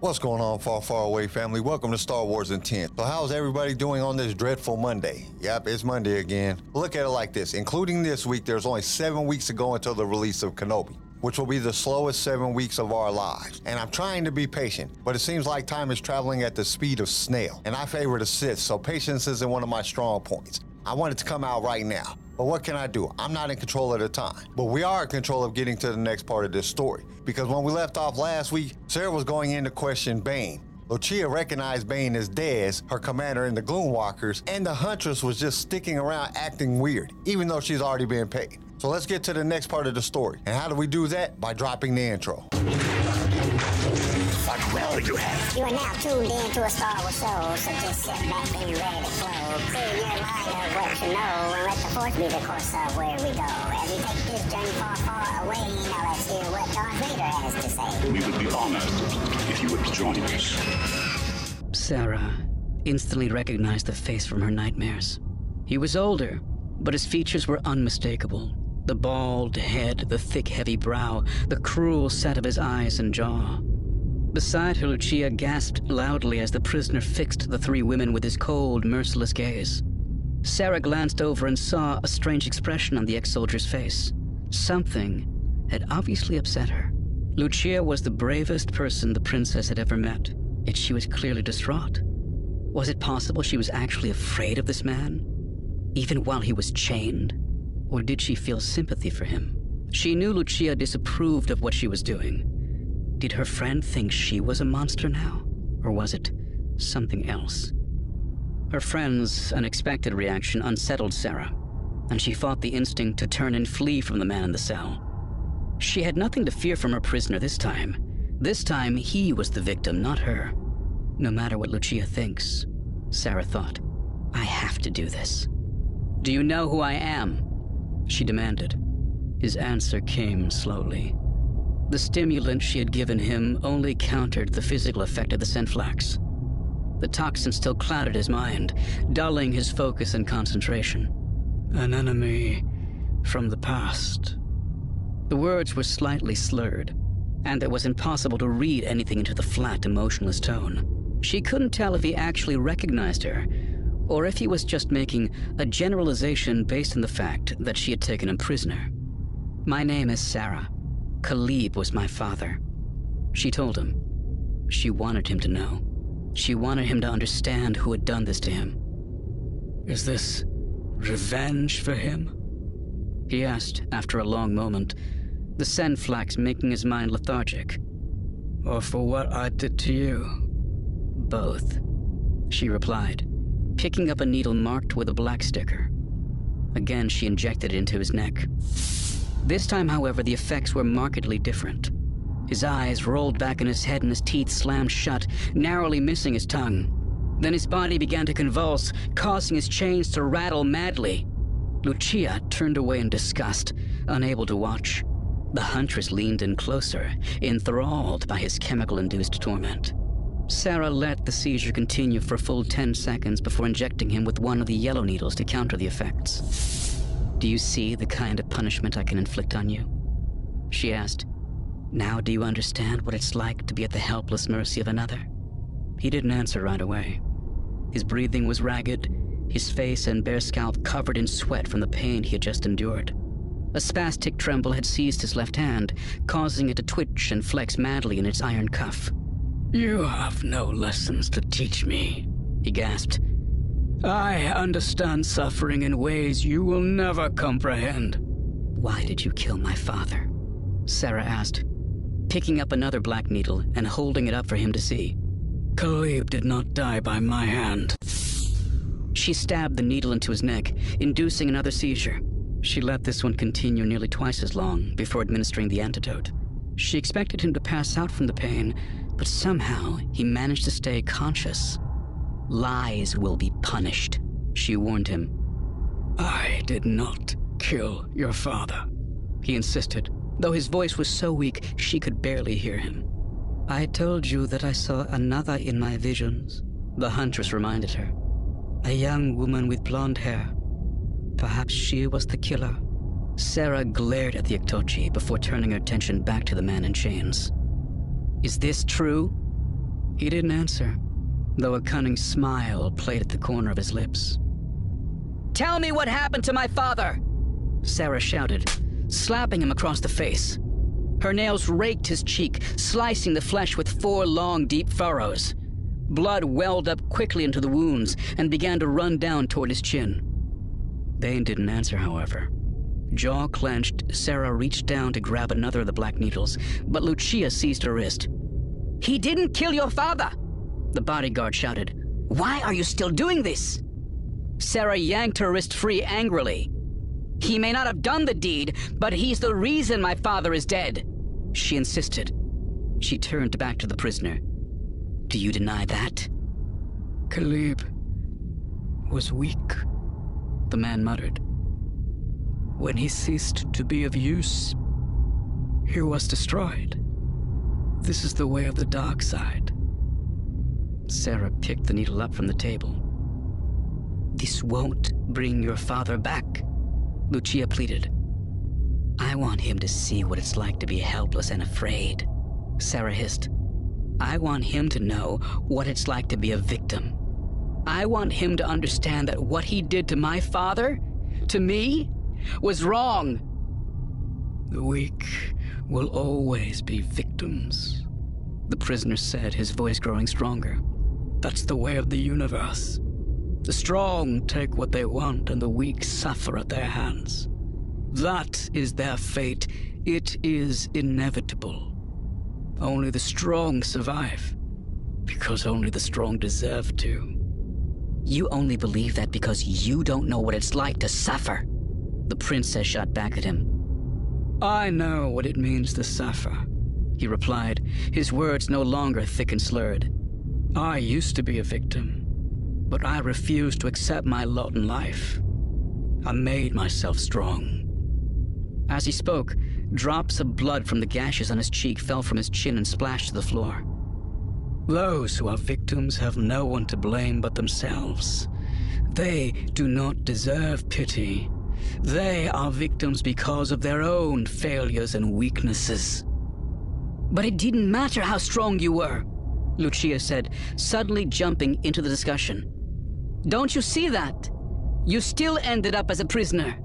What's going on, far, far away family? Welcome to Star Wars Intent. So, how's everybody doing on this dreadful Monday? Yep, it's Monday again. Look at it like this including this week, there's only seven weeks to go until the release of Kenobi, which will be the slowest seven weeks of our lives. And I'm trying to be patient, but it seems like time is traveling at the speed of snail. And I favor the Sith, so patience isn't one of my strong points. I want it to come out right now. But what can I do? I'm not in control of the time. But we are in control of getting to the next part of this story. Because when we left off last week, Serra was going in to question Bane. Lucia recognized Bane as Des, her commander in the Gloomwalkers, and the Huntress was just sticking around acting weird, even though she's already been paid. So let's get to the next part of the story. And how do we do that? By dropping the intro. What will you have? You are now tuned in to a Star Wars show, so just sit back and be ready to flow. Clear your mind of what you know, and let the force be the course of where we go. As we take this journey far, far away, now let's hear what Darth Vader has to say. We would be honored if you would join us. Serra instantly recognized the face from her nightmares. He was older, but his features were unmistakable. The bald head, the thick, heavy brow, the cruel set of his eyes and jaw. Beside her, Lucia gasped loudly as the prisoner fixed the three women with his cold, merciless gaze. Serra glanced over and saw a strange expression on the ex soldier's face. Something had obviously upset her. Lucia was the bravest person the princess had ever met, yet she was clearly distraught. Was it possible she was actually afraid of this man? Even while he was chained? Or did she feel sympathy for him? She knew Lucia disapproved of what she was doing. Did her friend think she was a monster now? Or was it something else? Her friend's unexpected reaction unsettled Serra, and she fought the instinct to turn and flee from the man in the cell. She had nothing to fear from her prisoner this time. This time, he was the victim, not her. No matter what Lucia thinks, Serra thought, I have to do this. Do you know who I am? She demanded. His answer came slowly. The stimulant she had given him only countered the physical effect of the Senflax. The toxin still clouded his mind, dulling his focus and concentration. An enemy from the past. The words were slightly slurred, and it was impossible to read anything into the flat, emotionless tone. She couldn't tell if he actually recognized her, or if he was just making a generalization based on the fact that she had taken him prisoner. My name is Serra. Khalib was my father. She told him. She wanted him to know. She wanted him to understand who had done this to him. Is this revenge for him? He asked after a long moment, the Senflax making his mind lethargic. Or for what I did to you? Both, she replied, picking up a needle marked with a black sticker. Again, she injected it into his neck. This time, however, the effects were markedly different. His eyes rolled back in his head and his teeth slammed shut, narrowly missing his tongue. Then his body began to convulse, causing his chains to rattle madly. Lucia turned away in disgust, unable to watch. The huntress leaned in closer, enthralled by his chemical induced torment. Serra let the seizure continue for a full ten seconds before injecting him with one of the yellow needles to counter the effects. Do you see the kind of punishment I can inflict on you? She asked. Now do you understand what it's like to be at the helpless mercy of another? He didn't answer right away. His breathing was ragged, his face and bare scalp covered in sweat from the pain he had just endured. A spastic tremble had seized his left hand, causing it to twitch and flex madly in its iron cuff. You have no lessons to teach me, he gasped, I understand suffering in ways you will never comprehend. Why did you kill my father? Serra asked, picking up another black needle and holding it up for him to see. Khalib did not die by my hand. She stabbed the needle into his neck, inducing another seizure. She let this one continue nearly twice as long before administering the antidote. She expected him to pass out from the pain, but somehow he managed to stay conscious. Lies will be punished, she warned him. I did not kill your father, he insisted, though his voice was so weak she could barely hear him. I told you that I saw another in my visions, the huntress reminded her. A young woman with blonde hair. Perhaps she was the killer. Serra glared at the Iktotchi before turning her attention back to the man in chains. Is this true? He didn't answer, though a cunning smile played at the corner of his lips. Tell me what happened to my father! Serra shouted, slapping him across the face. Her nails raked his cheek, slicing the flesh with four long, deep furrows. Blood welled up quickly into the wounds and began to run down toward his chin. Bane didn't answer, however. Jaw clenched, Serra reached down to grab another of the black needles, but Lucia seized her wrist. He didn't kill your father! The bodyguard shouted. Why are you still doing this? Serra yanked her wrist free angrily. He may not have done the deed, but he's the reason my father is dead, she insisted. She turned back to the prisoner. Do you deny that? Khalib was weak, the man muttered. When he ceased to be of use, he was destroyed. This is the way of the dark side. Serra picked the needle up from the table. This won't bring your father back, Lucia pleaded. I want him to see what it's like to be helpless and afraid, Serra hissed. I want him to know what it's like to be a victim. I want him to understand that what he did to my father, to me, was wrong. The weak will always be victims, the prisoner said, his voice growing stronger. That's the way of the universe. The strong take what they want, and the weak suffer at their hands. That is their fate. It is inevitable. Only the strong survive, because only the strong deserve to. You only believe that because you don't know what it's like to suffer. The princess shot back at him. I know what it means to suffer, he replied, his words no longer thick and slurred. I used to be a victim but I refused to accept my lot in life. I made myself strong. As he spoke, drops of blood from the gashes on his cheek fell from his chin and splashed to the floor. Those who are victims have no one to blame but themselves. They do not deserve pity. They are victims because of their own failures and weaknesses. But it didn't matter how strong you were, Lucia said, suddenly jumping into the discussion. Don't you see that? You still ended up as a prisoner.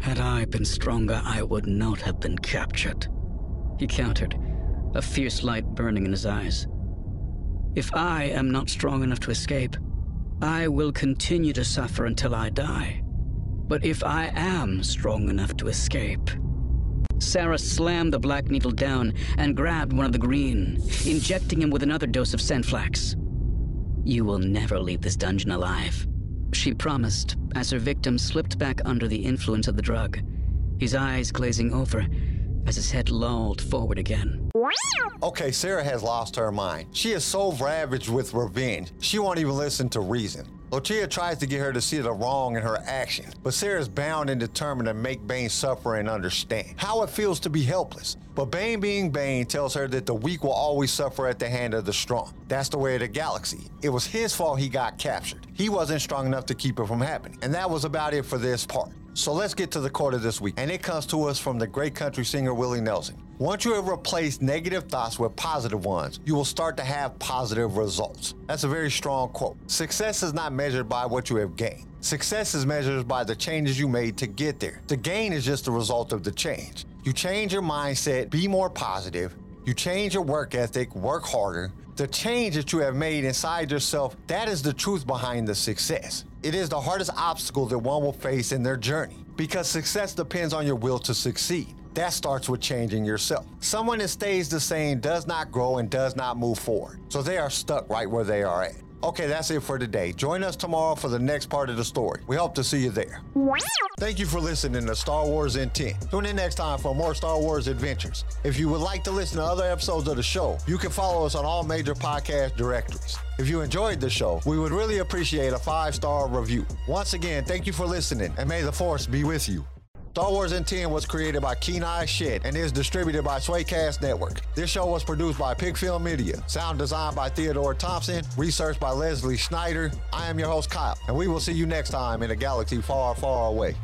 Had I been stronger, I would not have been captured. He countered, a fierce light burning in his eyes. If I am not strong enough to escape, I will continue to suffer until I die. But if I am strong enough to escape... Serra slammed the black needle down and grabbed one of the green, injecting him with another dose of Senflax. You will never leave this dungeon alive. She promised as her victim slipped back under the influence of the drug, his eyes glazing over as his head lolled forward again. Okay, Serra has lost her mind. She is so ravaged with revenge, she won't even listen to reason. Lucia tries to get her to see the wrong in her action, but Serra's bound and determined to make Bane suffer and understand how it feels to be helpless. But Bane being Bane tells her that the weak will always suffer at the hand of the strong. That's the way of the galaxy. It was his fault he got captured. He wasn't strong enough to keep it from happening. And that was about it for this part. So let's get to the quote of this week, and it comes to us from the great country singer Willie Nelson. Once you have replaced negative thoughts with positive ones, you will start to have positive results. That's a very strong quote. Success is not measured by what you have gained. Success is measured by the changes you made to get there. The gain is just the result of the change. You change your mindset, be more positive. You change your work ethic, work harder. The change that you have made inside yourself, that is the truth behind the success. It is the hardest obstacle that one will face in their journey because success depends on your will to succeed. That starts with changing yourself. Someone that stays the same does not grow and does not move forward. So they are stuck right where they are at. Okay, that's it for today. Join us tomorrow for the next part of the story. We hope to see you there. Thank you for listening to Star Wars Intent. Tune in next time for more Star Wars adventures. If you would like to listen to other episodes of the show, you can follow us on all major podcast directories. If you enjoyed the show, we would really appreciate a five star review. Once again, thank you for listening, and may the Force be with you. Star Wars in 10 was created by Kenai Shed and is distributed by Swaycast Network. This show was produced by Pigfield Media, sound designed by Theodore Thompson, research by Leslie Schneider. I am your host, Kyle, and we will see you next time in a galaxy far, far away.